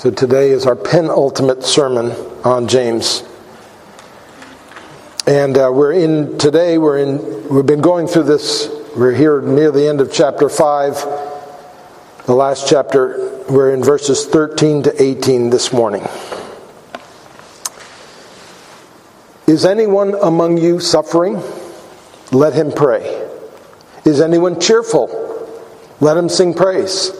So today is our penultimate sermon on James. And uh, we're in today, we're in, we've been going through this, we're here near the end of chapter 5, the last chapter. We're in verses 13 to 18 this morning. Is anyone among you suffering? Let him pray. Is anyone cheerful? Let him sing praise.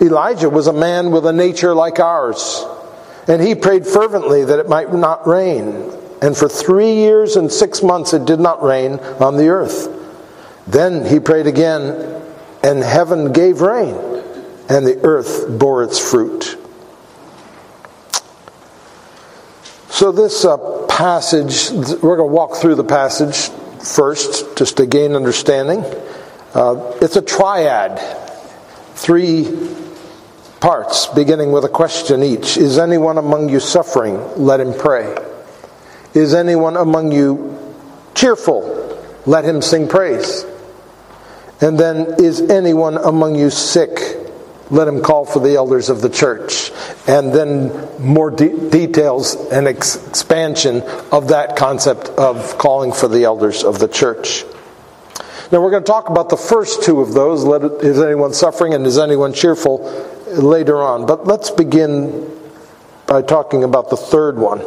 Elijah was a man with a nature like ours, and he prayed fervently that it might not rain. And for three years and six months it did not rain on the earth. Then he prayed again, and heaven gave rain, and the earth bore its fruit. So, this uh, passage, we're going to walk through the passage first, just to gain understanding. Uh, it's a triad, three parts, beginning with a question each. Is anyone among you suffering? Let him pray. Is anyone among you cheerful? Let him sing praise. And then, is anyone among you sick? Let him call for the elders of the church. And then more de- details and ex- expansion of that concept of calling for the elders of the church. Now, we're going to talk about the first two of those. Let, is anyone suffering and is anyone cheerful? later on. But let's begin by talking about the third one.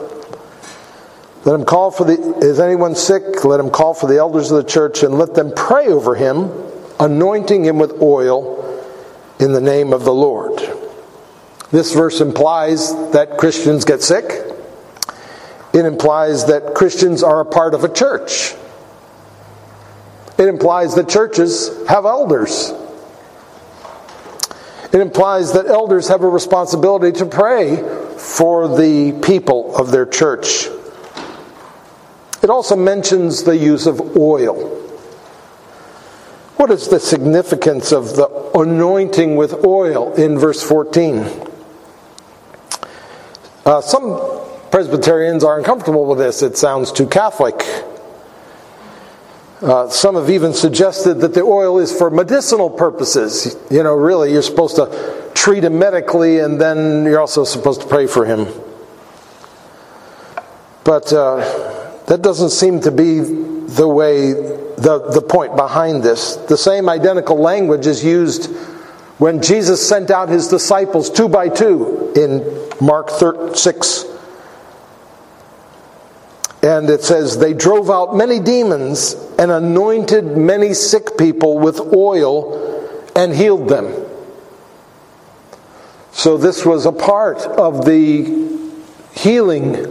Let him call for the, is anyone sick? Let him call for the elders of the church and let them pray over him, anointing him with oil in the name of the Lord. This verse implies that Christians get sick. It implies that Christians are a part of a church. It implies that churches have elders. It implies that elders have a responsibility to pray for the people of their church. It also mentions the use of oil. What is the significance of the anointing with oil in verse 14? Uh, some Presbyterians are uncomfortable with this. It sounds too Catholic. Uh, some have even suggested that the oil is for medicinal purposes. You know, really, you're supposed to treat him medically, and then you're also supposed to pray for him. But uh, that doesn't seem to be the way, the, the point behind this. The same identical language is used when Jesus sent out his disciples two by two in Mark 6 and it says, They drove out many demons and anointed many sick people with oil and healed them. So, this was a part of the healing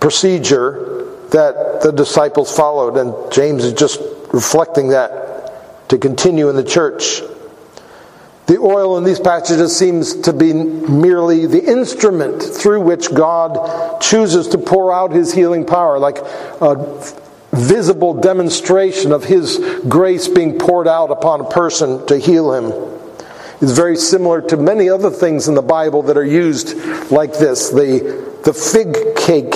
procedure that the disciples followed, and James is just reflecting that to continue in the church. The oil in these passages seems to be merely the instrument through which God chooses to pour out his healing power, like a visible demonstration of his grace being poured out upon a person to heal him. It's very similar to many other things in the Bible that are used like this. The, the fig cake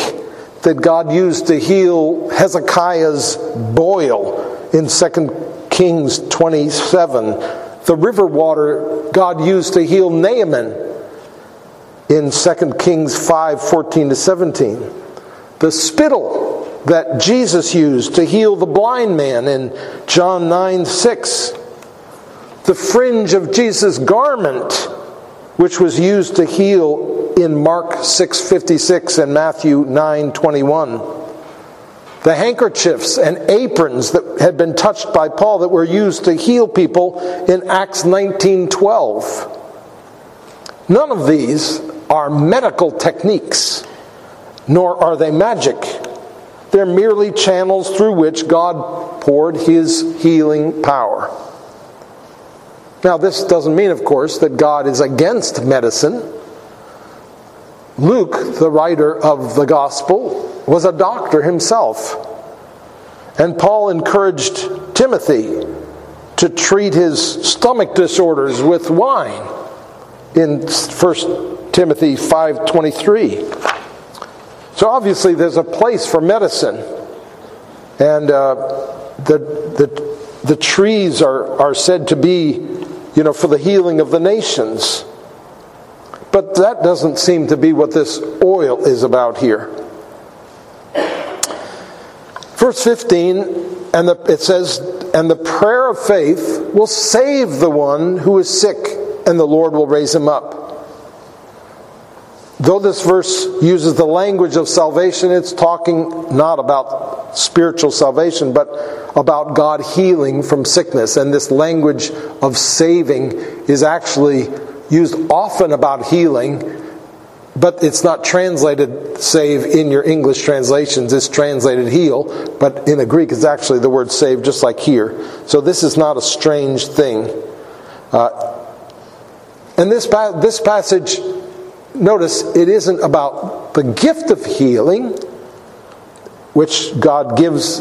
that God used to heal Hezekiah's boil in 2 Kings 27 the river water God used to heal Naaman in 2 Kings 5 14 to 17. The spittle that Jesus used to heal the blind man in John 9 6. The fringe of Jesus' garment, which was used to heal in Mark 6 56 and Matthew 9 21 the handkerchiefs and aprons that had been touched by Paul that were used to heal people in Acts 19:12. None of these are medical techniques, nor are they magic. They're merely channels through which God poured his healing power. Now, this doesn't mean, of course, that God is against medicine. Luke, the writer of the gospel, was a doctor himself. And Paul encouraged Timothy to treat his stomach disorders with wine in 1 Timothy 5:23. So obviously there's a place for medicine. And uh, the, the, the trees are, are said to be you know, for the healing of the nations. But that doesn't seem to be what this oil is about here. Verse 15, and the, it says, And the prayer of faith will save the one who is sick, and the Lord will raise him up. Though this verse uses the language of salvation, it's talking not about spiritual salvation, but about God healing from sickness. And this language of saving is actually used often about healing, but it's not translated save in your English translations. It's translated heal, but in the Greek it's actually the word save, just like here. So this is not a strange thing. Uh, and this, this passage notice it isn't about the gift of healing, which God gives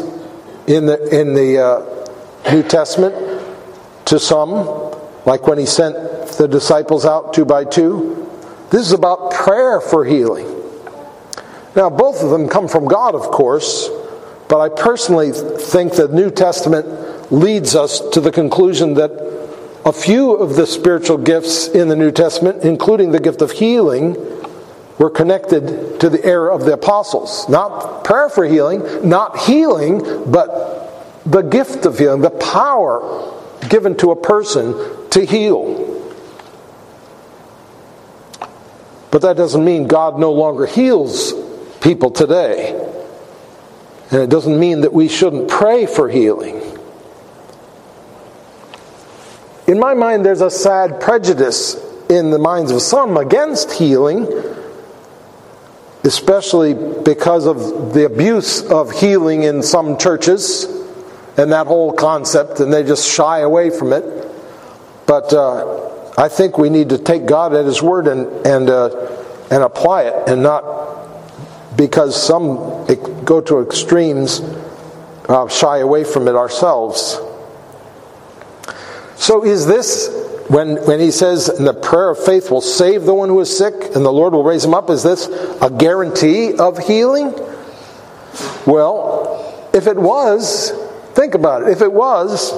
in the, in the uh, New Testament to some, like when He sent the disciples out two by two. This is about prayer for healing. Now, both of them come from God, of course, but I personally think the New Testament leads us to the conclusion that a few of the spiritual gifts in the New Testament, including the gift of healing, were connected to the era of the apostles. Not prayer for healing, not healing, but the gift of healing, the power given to a person to heal. But that doesn't mean God no longer heals people today. And it doesn't mean that we shouldn't pray for healing. In my mind, there's a sad prejudice in the minds of some against healing, especially because of the abuse of healing in some churches and that whole concept, and they just shy away from it. But uh, I think we need to take God at His word and and uh, and apply it, and not because some go to extremes, uh, shy away from it ourselves. So is this, when, when he says, and the prayer of faith will save the one who is sick and the Lord will raise him up, is this a guarantee of healing? Well, if it was, think about it. If it was,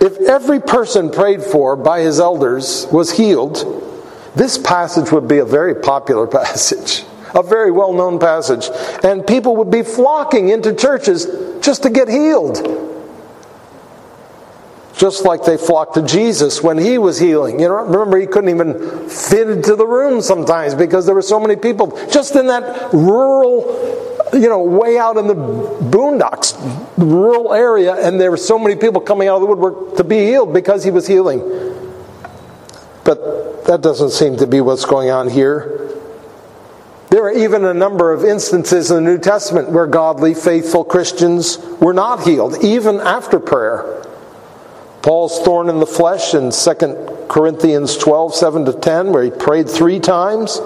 if every person prayed for by his elders was healed, this passage would be a very popular passage, a very well known passage. And people would be flocking into churches just to get healed just like they flocked to Jesus when he was healing. You know, remember he couldn't even fit into the room sometimes because there were so many people just in that rural, you know, way out in the boondocks, rural area, and there were so many people coming out of the woodwork to be healed because he was healing. But that doesn't seem to be what's going on here. There are even a number of instances in the New Testament where godly, faithful Christians were not healed, even after prayer. Paul's thorn in the flesh in 2 Corinthians 12, 7 to 10, where he prayed three times.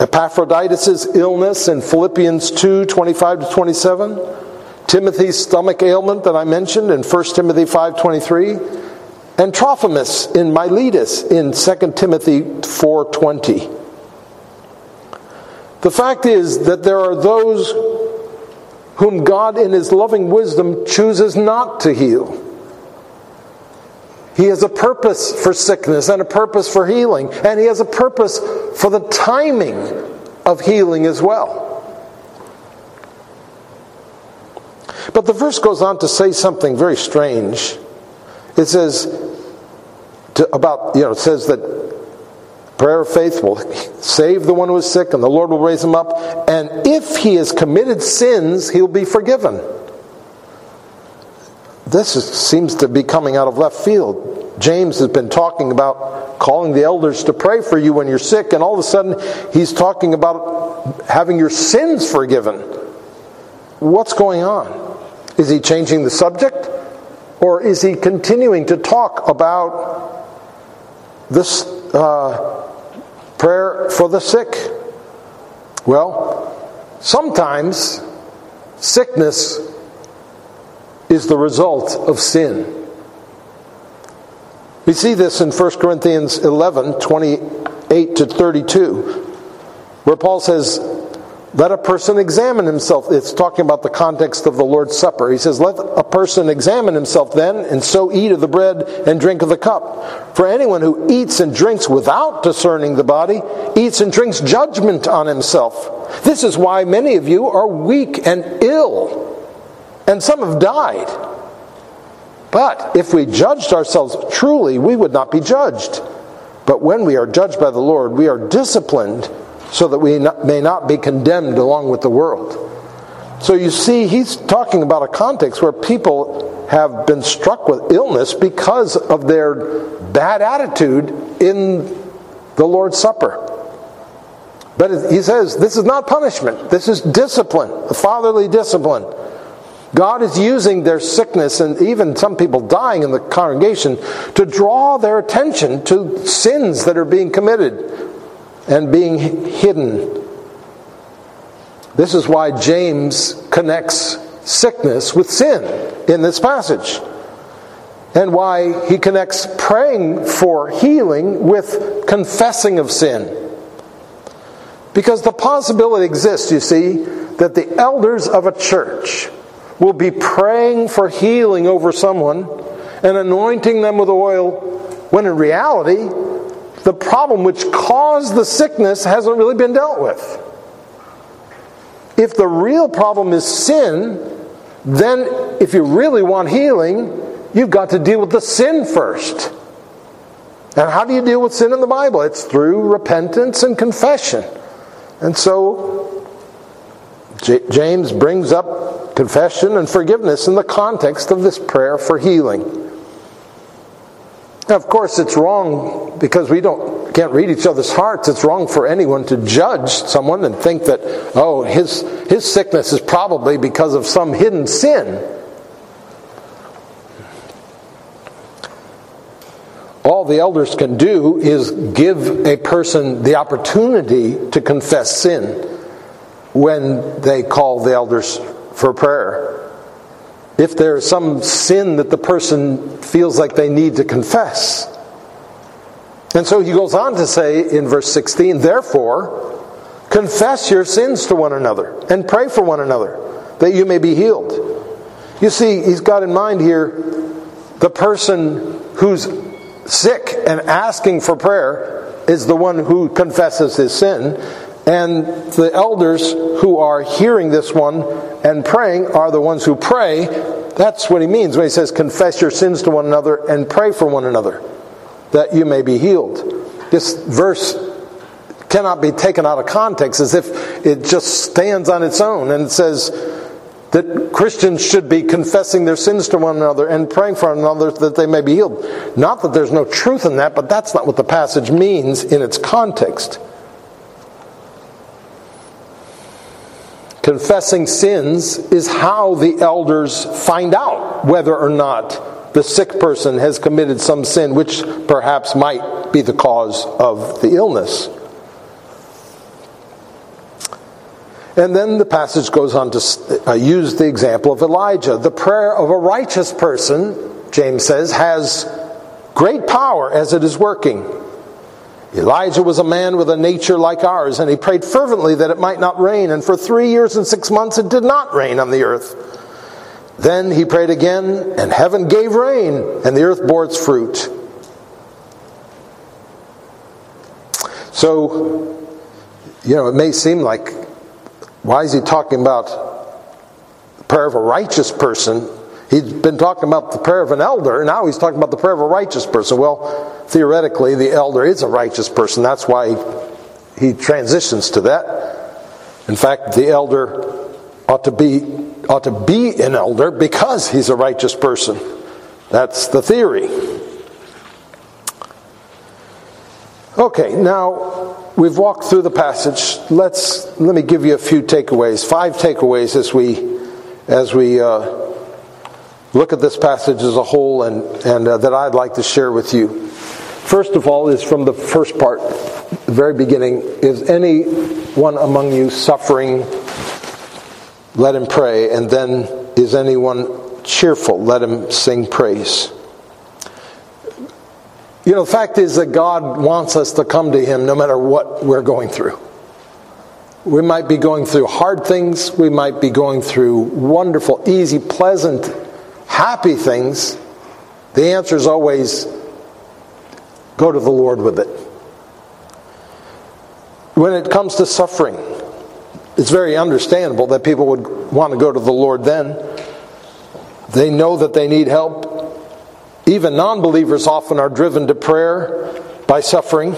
Epaphroditus' illness in Philippians 2, 25 to 27. Timothy's stomach ailment that I mentioned in 1 Timothy 5.23. And Trophimus in Miletus in 2 Timothy 4.20. The fact is that there are those whom God in his loving wisdom chooses not to heal. He has a purpose for sickness and a purpose for healing, and He has a purpose for the timing of healing as well. But the verse goes on to say something very strange. It says to, about, you know, it says that prayer of faith will save the one who is sick and the Lord will raise him up. And if he has committed sins, he'll be forgiven this is, seems to be coming out of left field. James has been talking about calling the elders to pray for you when you're sick, and all of a sudden he's talking about having your sins forgiven. What's going on? Is he changing the subject? Or is he continuing to talk about this uh, prayer for the sick? Well, sometimes sickness is the result of sin. We see this in 1 Corinthians 11 28 to 32, where Paul says, Let a person examine himself. It's talking about the context of the Lord's Supper. He says, Let a person examine himself then, and so eat of the bread and drink of the cup. For anyone who eats and drinks without discerning the body eats and drinks judgment on himself. This is why many of you are weak and ill, and some have died. But if we judged ourselves truly, we would not be judged. But when we are judged by the Lord, we are disciplined so that we may not be condemned along with the world. So you see, he's talking about a context where people have been struck with illness because of their bad attitude in the Lord's Supper. But he says this is not punishment, this is discipline, a fatherly discipline. God is using their sickness and even some people dying in the congregation to draw their attention to sins that are being committed and being hidden. This is why James connects sickness with sin in this passage. And why he connects praying for healing with confessing of sin. Because the possibility exists, you see, that the elders of a church will be praying for healing over someone and anointing them with oil, when in reality, the problem which caused the sickness hasn't really been dealt with. If the real problem is sin, then if you really want healing, you've got to deal with the sin first. And how do you deal with sin in the Bible? It's through repentance and confession. And so J- James brings up confession and forgiveness in the context of this prayer for healing. Now, of course, it's wrong because we don't can't read each other's hearts. It's wrong for anyone to judge someone and think that oh his his sickness is probably because of some hidden sin. All the elders can do is give a person the opportunity to confess sin when they call the elders for prayer. If there's some sin that the person feels like they need to confess. And so he goes on to say in verse 16, therefore, confess your sins to one another and pray for one another that you may be healed. You see, he's got in mind here the person who's sick and asking for prayer is the one who confesses his sin. And the elders who are hearing this one and praying are the ones who pray. That's what he means when he says, Confess your sins to one another and pray for one another, that you may be healed. This verse cannot be taken out of context as if it just stands on its own and it says that Christians should be confessing their sins to one another and praying for one another that they may be healed. Not that there's no truth in that, but that's not what the passage means in its context. Confessing sins is how the elders find out whether or not the sick person has committed some sin, which perhaps might be the cause of the illness. And then the passage goes on to uh, use the example of Elijah. The prayer of a righteous person, James says, has great power as it is working. Elijah was a man with a nature like ours, and he prayed fervently that it might not rain, and for three years and six months it did not rain on the earth. Then he prayed again, and heaven gave rain, and the earth bore its fruit. So, you know, it may seem like, why is he talking about the prayer of a righteous person He's been talking about the prayer of an elder, now he's talking about the prayer of a righteous person. Well, theoretically, the elder is a righteous person. That's why he transitions to that. In fact, the elder ought to be ought to be an elder because he's a righteous person. That's the theory. Okay, now we've walked through the passage. Let's let me give you a few takeaways. Five takeaways as we as we uh, look at this passage as a whole and, and uh, that I'd like to share with you. First of all, is from the first part, the very beginning. Is anyone among you suffering? Let him pray. And then, is anyone cheerful? Let him sing praise. You know, the fact is that God wants us to come to Him no matter what we're going through. We might be going through hard things, we might be going through wonderful, easy, pleasant, happy things. The answer is always go to the Lord with it. When it comes to suffering, it's very understandable that people would want to go to the Lord then. They know that they need help. Even non believers often are driven to prayer by suffering.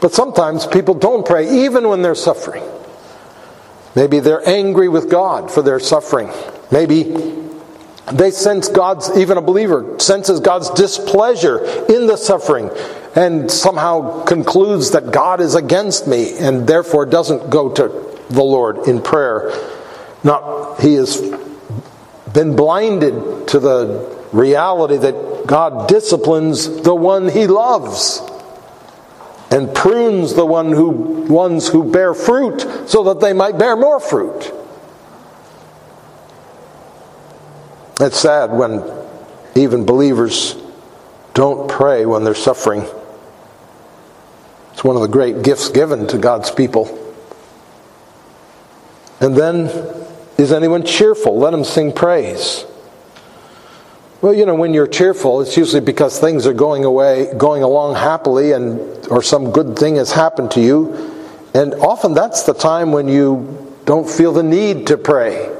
But sometimes people don't pray even when they're suffering. Maybe they're angry with God for their suffering. Maybe they sense God's, even a believer, senses God's displeasure in the suffering and somehow concludes that God is against me and therefore doesn't go to the Lord in prayer. Not, he has been blinded to the reality that God disciplines the one he loves and prunes the one who, ones who bear fruit so that they might bear more fruit. It's sad when even believers don't pray when they're suffering. It's one of the great gifts given to God's people. And then, is anyone cheerful? Let him sing praise. Well, you know, when you're cheerful, it's usually because things are going away, going along happily, and or some good thing has happened to you. And often that's the time when you don't feel the need to pray.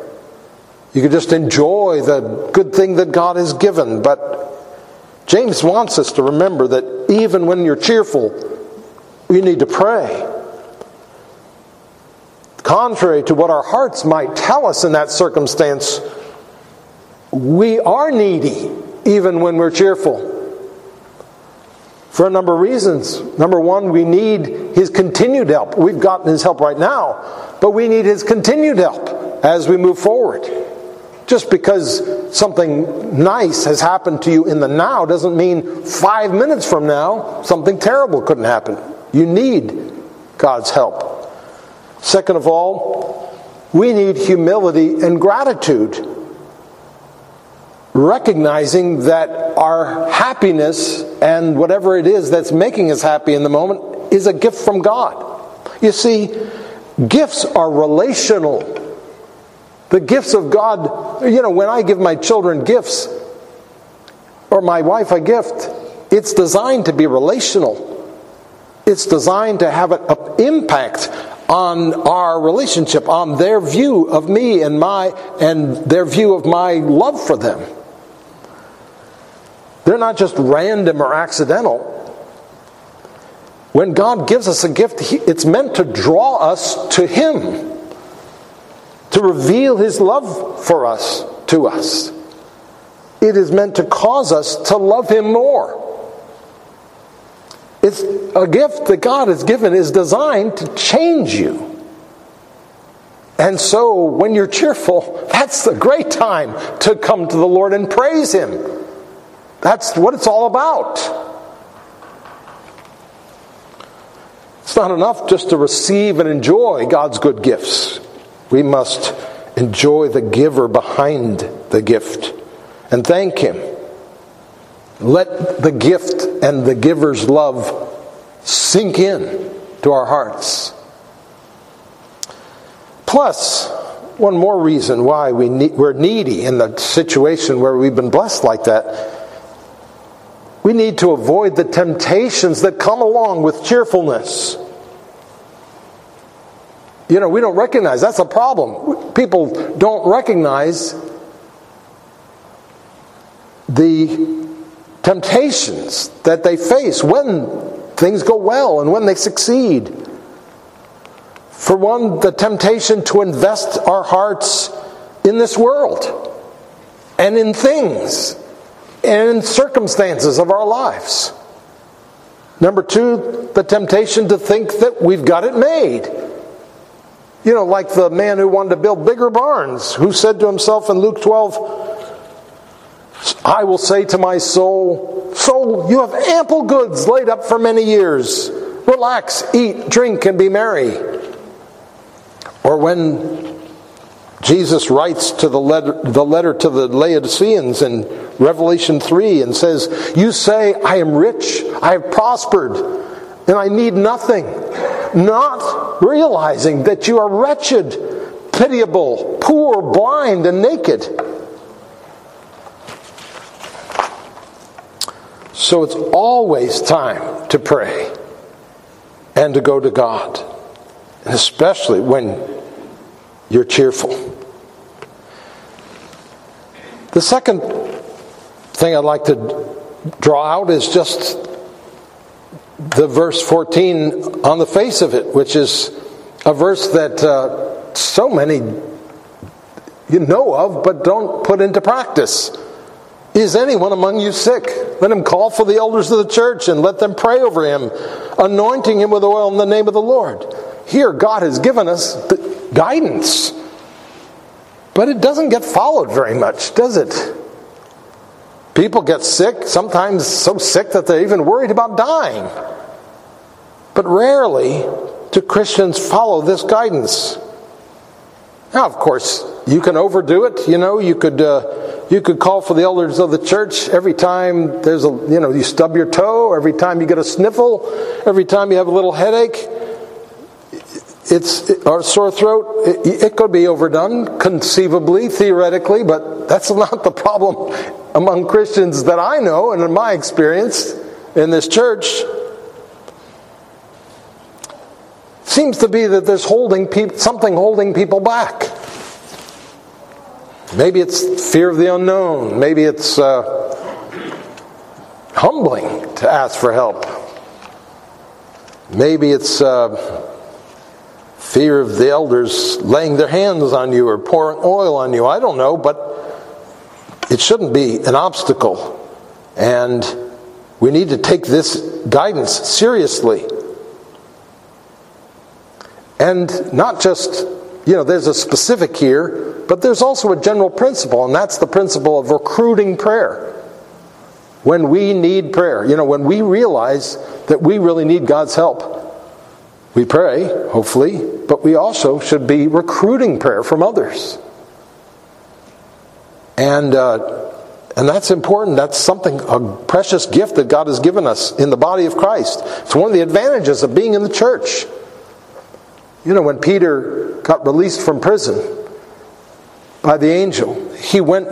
You can just enjoy the good thing that God has given. But James wants us to remember that even when you're cheerful, you need to pray. Contrary to what our hearts might tell us in that circumstance, we are needy even when we're cheerful. For a number of reasons. Number one, we need His continued help. We've gotten His help right now, but we need His continued help as we move forward. Just because something nice has happened to you in the now doesn't mean five minutes from now something terrible couldn't happen. You need God's help. Second of all, we need humility and gratitude recognizing that our happiness and whatever it is that's making us happy in the moment is a gift from God. You see, gifts are relational. The gifts of God, you know, when I give my children gifts or my wife a gift, it's designed to be relational. It's designed to have an impact on our relationship, on their view of me and my and their view of my love for them. They're not just random or accidental. When God gives us a gift, it's meant to draw us to Him, to reveal His love for us to us. It is meant to cause us to love Him more. It's a gift that God has given is designed to change you. And so when you're cheerful, that's the great time to come to the Lord and praise Him. That's what it's all about. It's not enough just to receive and enjoy God's good gifts. We must enjoy the giver behind the gift and thank Him. Let the gift and the giver's love sink in to our hearts. Plus, one more reason why we need, we're needy in the situation where we've been blessed like that we need to avoid the temptations that come along with cheerfulness. You know, we don't recognize that's a problem. People don't recognize the temptations that they face when things go well and when they succeed. For one, the temptation to invest our hearts in this world and in things and in circumstances of our lives. Number two, the temptation to think that we've got it made. You know, like the man who wanted to build bigger barns, who said to himself in Luke 12, I will say to my soul, Soul, you have ample goods laid up for many years. Relax, eat, drink, and be merry. Or when Jesus writes to the letter, the letter to the Laodiceans in Revelation 3 and says, You say, I am rich, I have prospered, and I need nothing, not realizing that you are wretched, pitiable, poor, blind, and naked. So it's always time to pray and to go to God, especially when you're cheerful. The second thing I'd like to draw out is just the verse 14 on the face of it, which is a verse that uh, so many you know of but don't put into practice. Is anyone among you sick? Let him call for the elders of the church and let them pray over him, anointing him with oil in the name of the Lord. Here, God has given us guidance. But it doesn't get followed very much, does it? People get sick, sometimes so sick that they're even worried about dying. But rarely do Christians follow this guidance. Now, of course, you can overdo it. You know, you could uh, you could call for the elders of the church every time there's a you know you stub your toe, every time you get a sniffle, every time you have a little headache it's or sore throat it, it, could be overdone conceivably theoretically but that's not the problem among christians that i know and in my experience in this church seems to be that there's holding pe- something holding people back. Maybe it's fear of the unknown. Maybe it's uh, humbling to ask for help. Maybe it's uh, fear of the elders laying their hands on you or pouring oil on you. I don't know, but it shouldn't be an obstacle. And we need to take this guidance seriously. And not just, you know, there's a specific here, but there's also a general principle, and that's the principle of recruiting prayer. When we need prayer, you know, when we realize that we really need God's help, we pray, hopefully, but we also should be recruiting prayer from others. And, uh, and that's important. That's something, a precious gift that God has given us in the body of Christ. It's one of the advantages of being in the church. You know, when Peter got released from prison by the angel, he went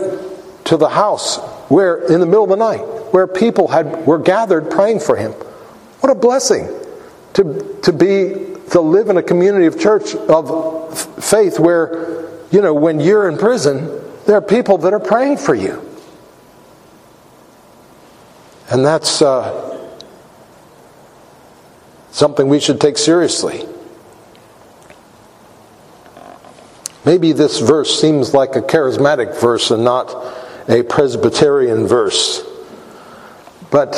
to the house where, in the middle of the night, where people had, were gathered praying for him. What a blessing to, to be to live in a community of church of faith where you know when you're in prison there are people that are praying for you. And that's uh, something we should take seriously. Maybe this verse seems like a charismatic verse and not a presbyterian verse. But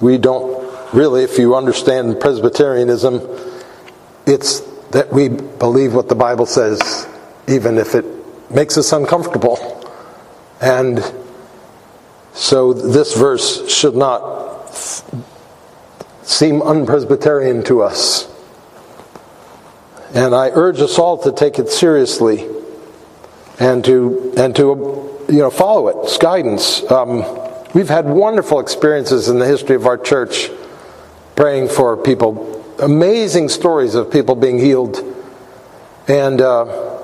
we don't really, if you understand Presbyterianism, it's that we believe what the Bible says, even if it makes us uncomfortable. And so this verse should not seem unpresbyterian to us. And I urge us all to take it seriously and to and to you know follow it. It's guidance. Um, we've had wonderful experiences in the history of our church praying for people. Amazing stories of people being healed, and uh,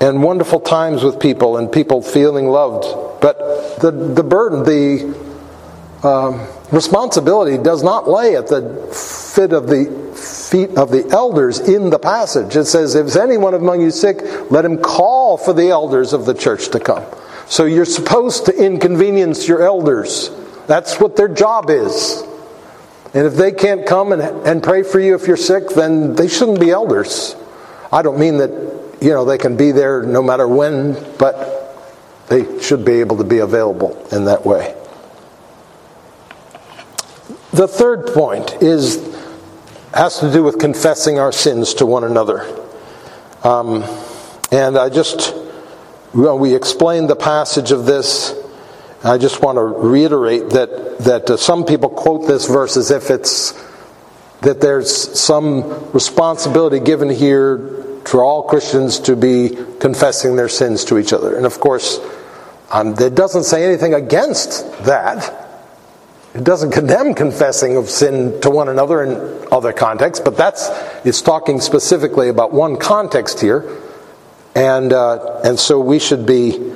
and wonderful times with people and people feeling loved. But the the burden, the um, responsibility does not lay at the fit of the feet of the elders in the passage. It says, "If anyone among you sick, let him call for the elders of the church to come." So you're supposed to inconvenience your elders. That's what their job is. And if they can't come and, and pray for you if you're sick, then they shouldn't be elders. I don't mean that, you know, they can be there no matter when, but they should be able to be available in that way. The third point is has to do with confessing our sins to one another. Um, and I just, well, we explained the passage of this. I just want to reiterate that, that uh, some people quote this verse as if it's that there's some responsibility given here for all Christians to be confessing their sins to each other. And of course, um, it doesn't say anything against that. It doesn't condemn confessing of sin to one another in other contexts, but that's it's talking specifically about one context here, and uh, and so we should be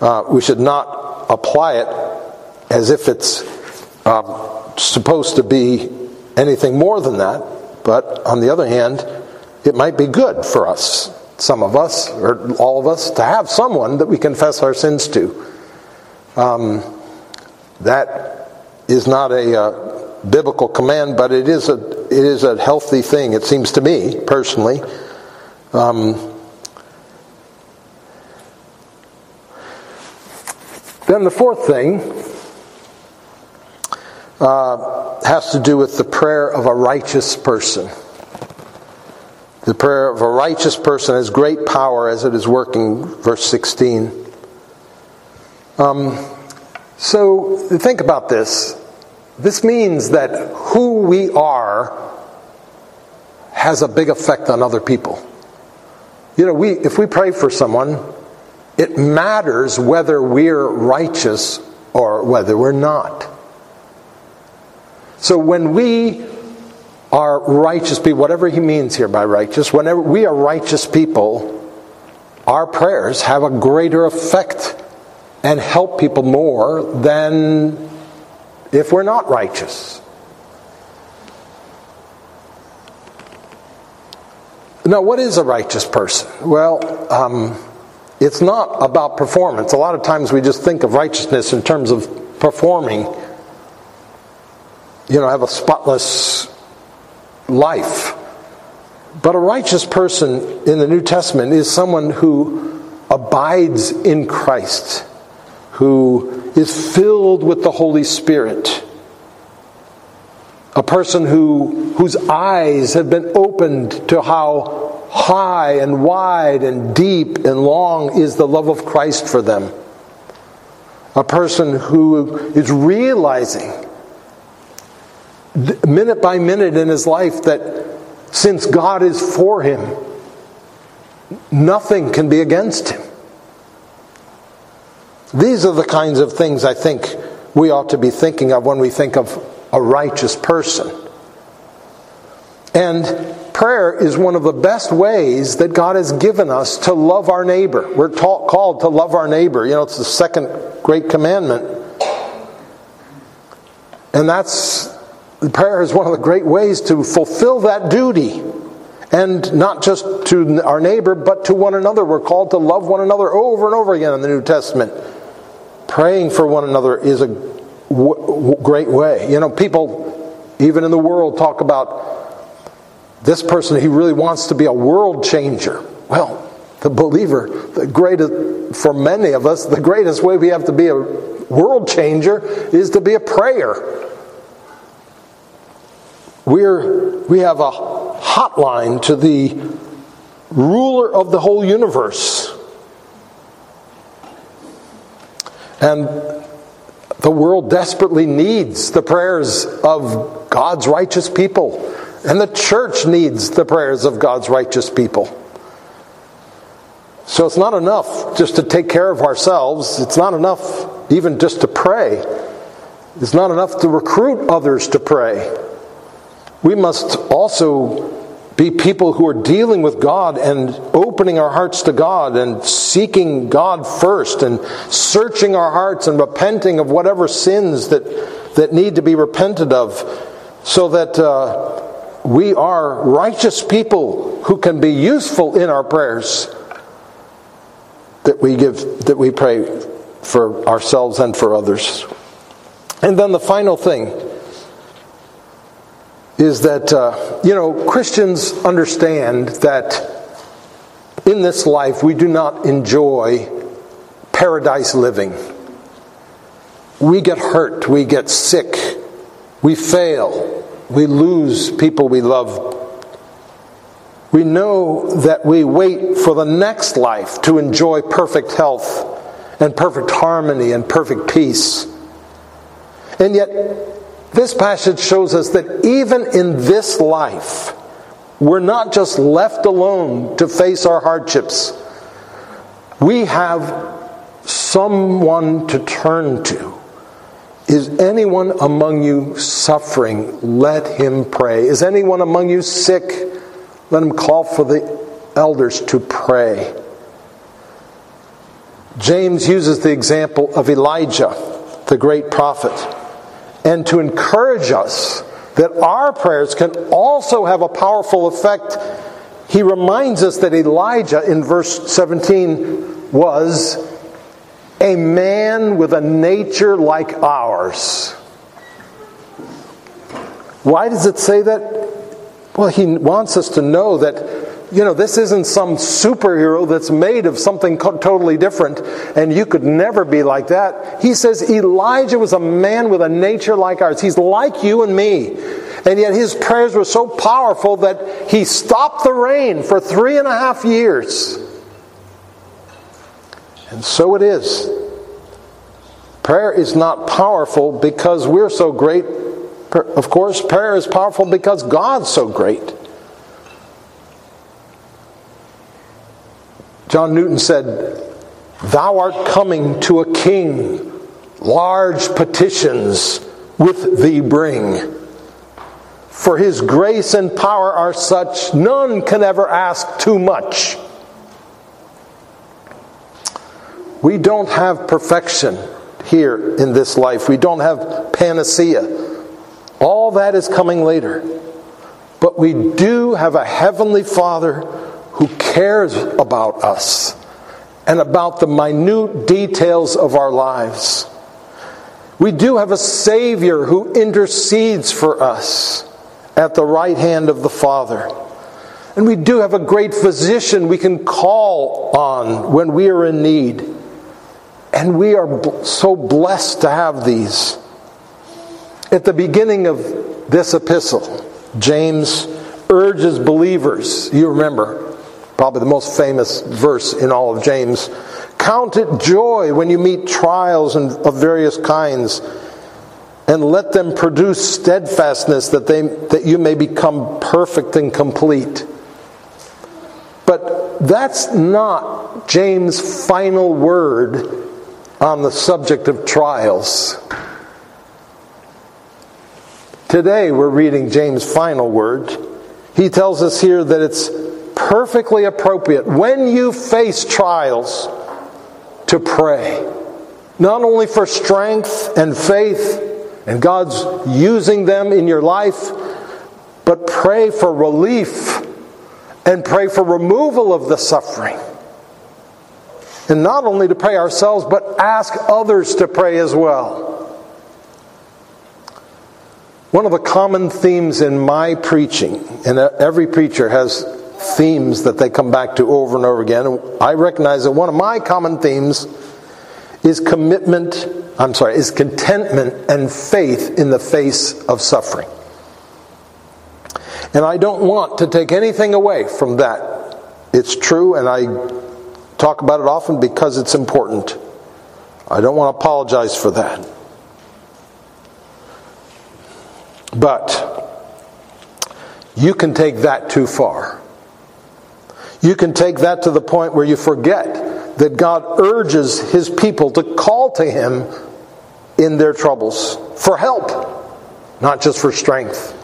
uh, we should not apply it as if it's uh, supposed to be anything more than that. But on the other hand, it might be good for us, some of us, or all of us, to have someone that we confess our sins to. Um, that is not a uh, biblical command, but it is a it is a healthy thing. It seems to me personally. Um, then the fourth thing uh, has to do with the prayer of a righteous person. The prayer of a righteous person has great power as it is working, verse 16. Um, so think about this. This means that who we are has a big effect on other people. You know, we, if we pray for someone, it matters whether we're righteous or whether we're not. So when we are righteous people, whatever he means here by righteous, whenever we are righteous people, our prayers have a greater effect and help people more than if we're not righteous. Now, what is a righteous person? Well, um, it's not about performance. A lot of times we just think of righteousness in terms of performing, you know, have a spotless life. But a righteous person in the New Testament is someone who abides in Christ, who is filled with the Holy Spirit. A person who, whose eyes have been opened to how high and wide and deep and long is the love of Christ for them. A person who is realizing minute by minute in his life that since God is for him, nothing can be against him. These are the kinds of things I think we ought to be thinking of when we think of a righteous person. And prayer is one of the best ways that God has given us to love our neighbor. We're taught, called to love our neighbor. You know, it's the second great commandment. And that's prayer is one of the great ways to fulfill that duty. And not just to our neighbor, but to one another. We're called to love one another over and over again in the New Testament. Praying for one another is a w- w- great way. You know, people, even in the world, talk about this person, he really wants to be a world changer. Well, the believer, the greatest, for many of us, the greatest way we have to be a world changer is to be a prayer. We're, we have a hotline to the ruler of the whole universe. And the world desperately needs the prayers of God's righteous people. And the church needs the prayers of God's righteous people. So it's not enough just to take care of ourselves. It's not enough even just to pray. It's not enough to recruit others to pray we must also be people who are dealing with God and opening our hearts to God and seeking God first and searching our hearts and repenting of whatever sins that, that need to be repented of so that uh, we are righteous people who can be useful in our prayers that we give that we pray for ourselves and for others. And then the final thing is that, uh, you know, Christians understand that in this life we do not enjoy paradise living. We get hurt, we get sick, we fail, we lose people we love. We know that we wait for the next life to enjoy perfect health and perfect harmony and perfect peace. And yet, this passage shows us that even in this life, we're not just left alone to face our hardships. We have someone to turn to. Is anyone among you suffering? Let him pray. Is anyone among you sick? Let him call for the elders to pray. James uses the example of Elijah, the great prophet, and to encourage us that our prayers can also have a powerful effect. He reminds us that Elijah in verse 17 was a man with a nature like ours. Why does it say that? Well, he wants us to know that you know, this isn't some superhero that's made of something totally different, and you could never be like that. He says Elijah was a man with a nature like ours. He's like you and me. And yet his prayers were so powerful that he stopped the rain for three and a half years. And so it is. Prayer is not powerful because we're so great. Of course, prayer is powerful because God's so great. John Newton said, Thou art coming to a king, large petitions with thee bring. For his grace and power are such, none can ever ask too much. We don't have perfection here in this life. We don't have panacea. All that is coming later. But we do have a heavenly Father who cares about us and about the minute details of our lives. We do have a Savior who intercedes for us at the right hand of the Father. And we do have a great physician we can call on when we are in need. And we are so blessed to have these. At the beginning of this epistle, James urges believers, you remember, probably the most famous verse in all of James. Count it joy when you meet trials of various kinds, and let them produce steadfastness that, they, that you may become perfect and complete. But that's not James' final word on the subject of trials. Today we're reading James' final word. He tells us here that it's perfectly appropriate when you face trials to pray. Not only for strength and faith, and God's using them in your life, but pray for relief and pray for removal of the suffering. And not only to pray ourselves, but ask others to pray as well. One of the common themes in my preaching, and every preacher has themes that they come back to over and over again. I recognize that one of my common themes is commitment, I'm sorry, is contentment and faith in the face of suffering. And I don't want to take anything away from that. It's true, and I talk about it often because it's important. I don't want to apologize for that. But you can take that too far. You can take that to the point where you forget that God urges his people to call to him in their troubles for help, not just for strength.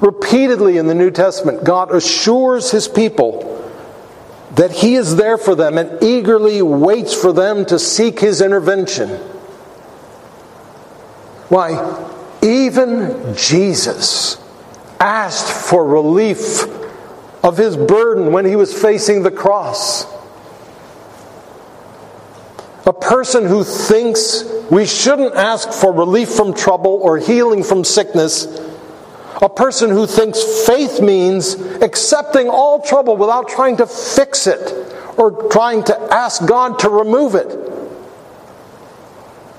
Repeatedly in the New Testament, God assures his people that he is there for them and eagerly waits for them to seek his intervention. Why, even Jesus asked for relief of his burden when he was facing the cross. A person who thinks we shouldn't ask for relief from trouble or healing from sickness, a person who thinks faith means accepting all trouble without trying to fix it or trying to ask God to remove it,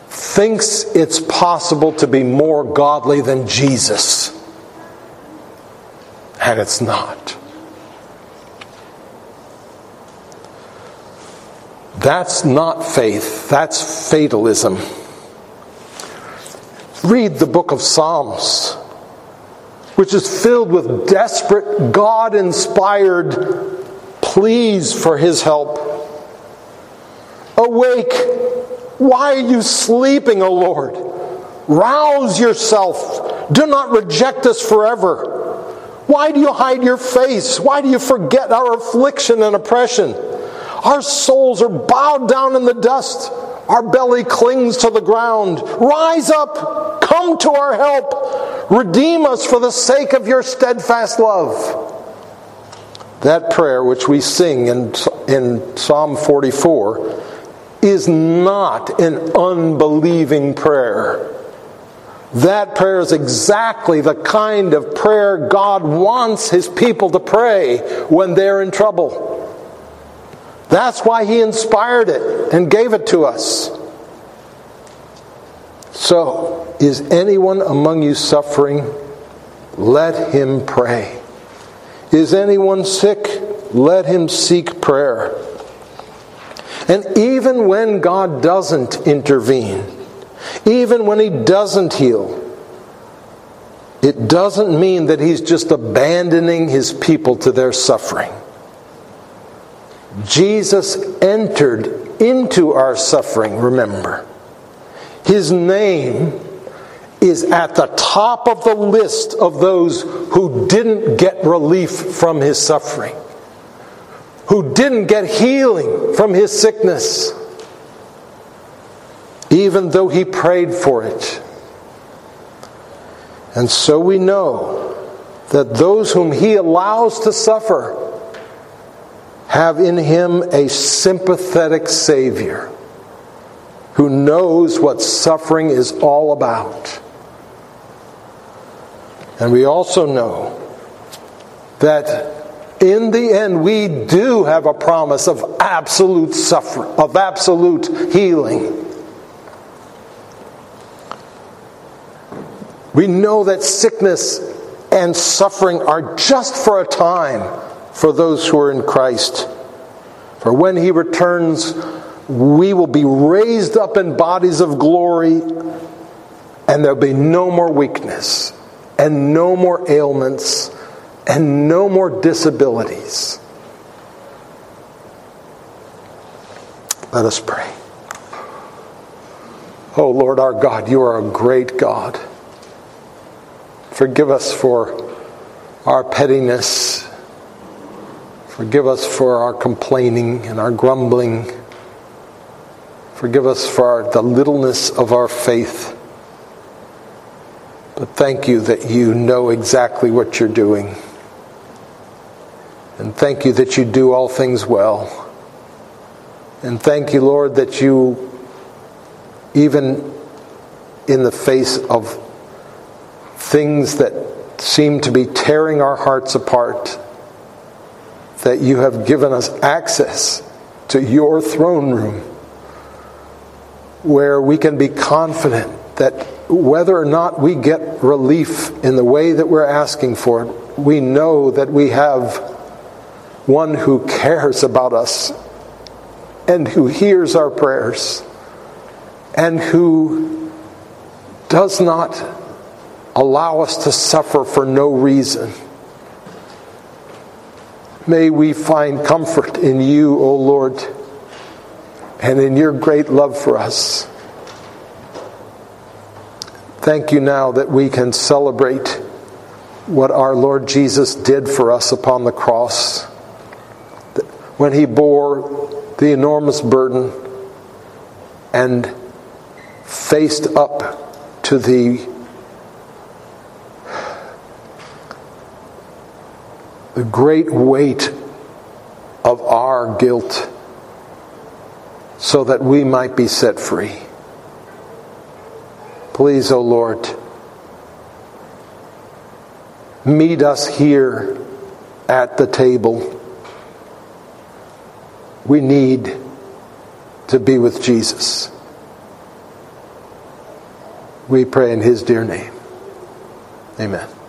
thinks it's possible to be more godly than Jesus. And it's not. That's not faith, that's fatalism. Read the book of Psalms, which is filled with desperate, God inspired pleas for his help. Awake! Why are you sleeping, O Lord? Rouse yourself. Do not reject us forever. Why do you hide your face? Why do you forget our affliction and oppression? Our souls are bowed down in the dust. Our belly clings to the ground. Rise up. Come to our help. Redeem us for the sake of your steadfast love. That prayer, which we sing in, in Psalm 44, is not an unbelieving prayer. That prayer is exactly the kind of prayer God wants His people to pray when they're in trouble. That's why He inspired it and gave it to us. So, is anyone among you suffering? Let him pray. Is anyone sick? Let him seek prayer. And even when God doesn't intervene, even when He doesn't heal, it doesn't mean that He's just abandoning His people to their suffering. Jesus entered into our suffering, remember. His name is at the top of the list of those who didn't get relief from his suffering, who didn't get healing from his sickness, even though he prayed for it. And so we know that those whom he allows to suffer have in him a sympathetic Savior who knows what suffering is all about. And we also know that in the end we do have a promise of absolute suffering, of absolute healing. We know that sickness and suffering are just for a time for those who are in Christ. For when he returns, we will be raised up in bodies of glory, and there'll be no more weakness, and no more ailments, and no more disabilities. Let us pray. Oh Lord our God, you are a great God. Forgive us for our pettiness. Forgive us for our complaining and our grumbling. Forgive us for our, the littleness of our faith. But thank you that you know exactly what you're doing. And thank you that you do all things well. And thank you, Lord, that you, even in the face of things that seem to be tearing our hearts apart, that you have given us access to your throne room where we can be confident that whether or not we get relief in the way that we're asking for it, we know that we have one who cares about us and who hears our prayers and who does not allow us to suffer for no reason. May we find comfort in you, O Lord, and in your great love for us. Thank you now that we can celebrate what our Lord Jesus did for us upon the cross. When he bore the enormous burden and faced up to the the great weight of our guilt so that we might be set free. Please, O oh Lord, meet us here at the table. We need to be with Jesus. We pray in his dear name. Amen.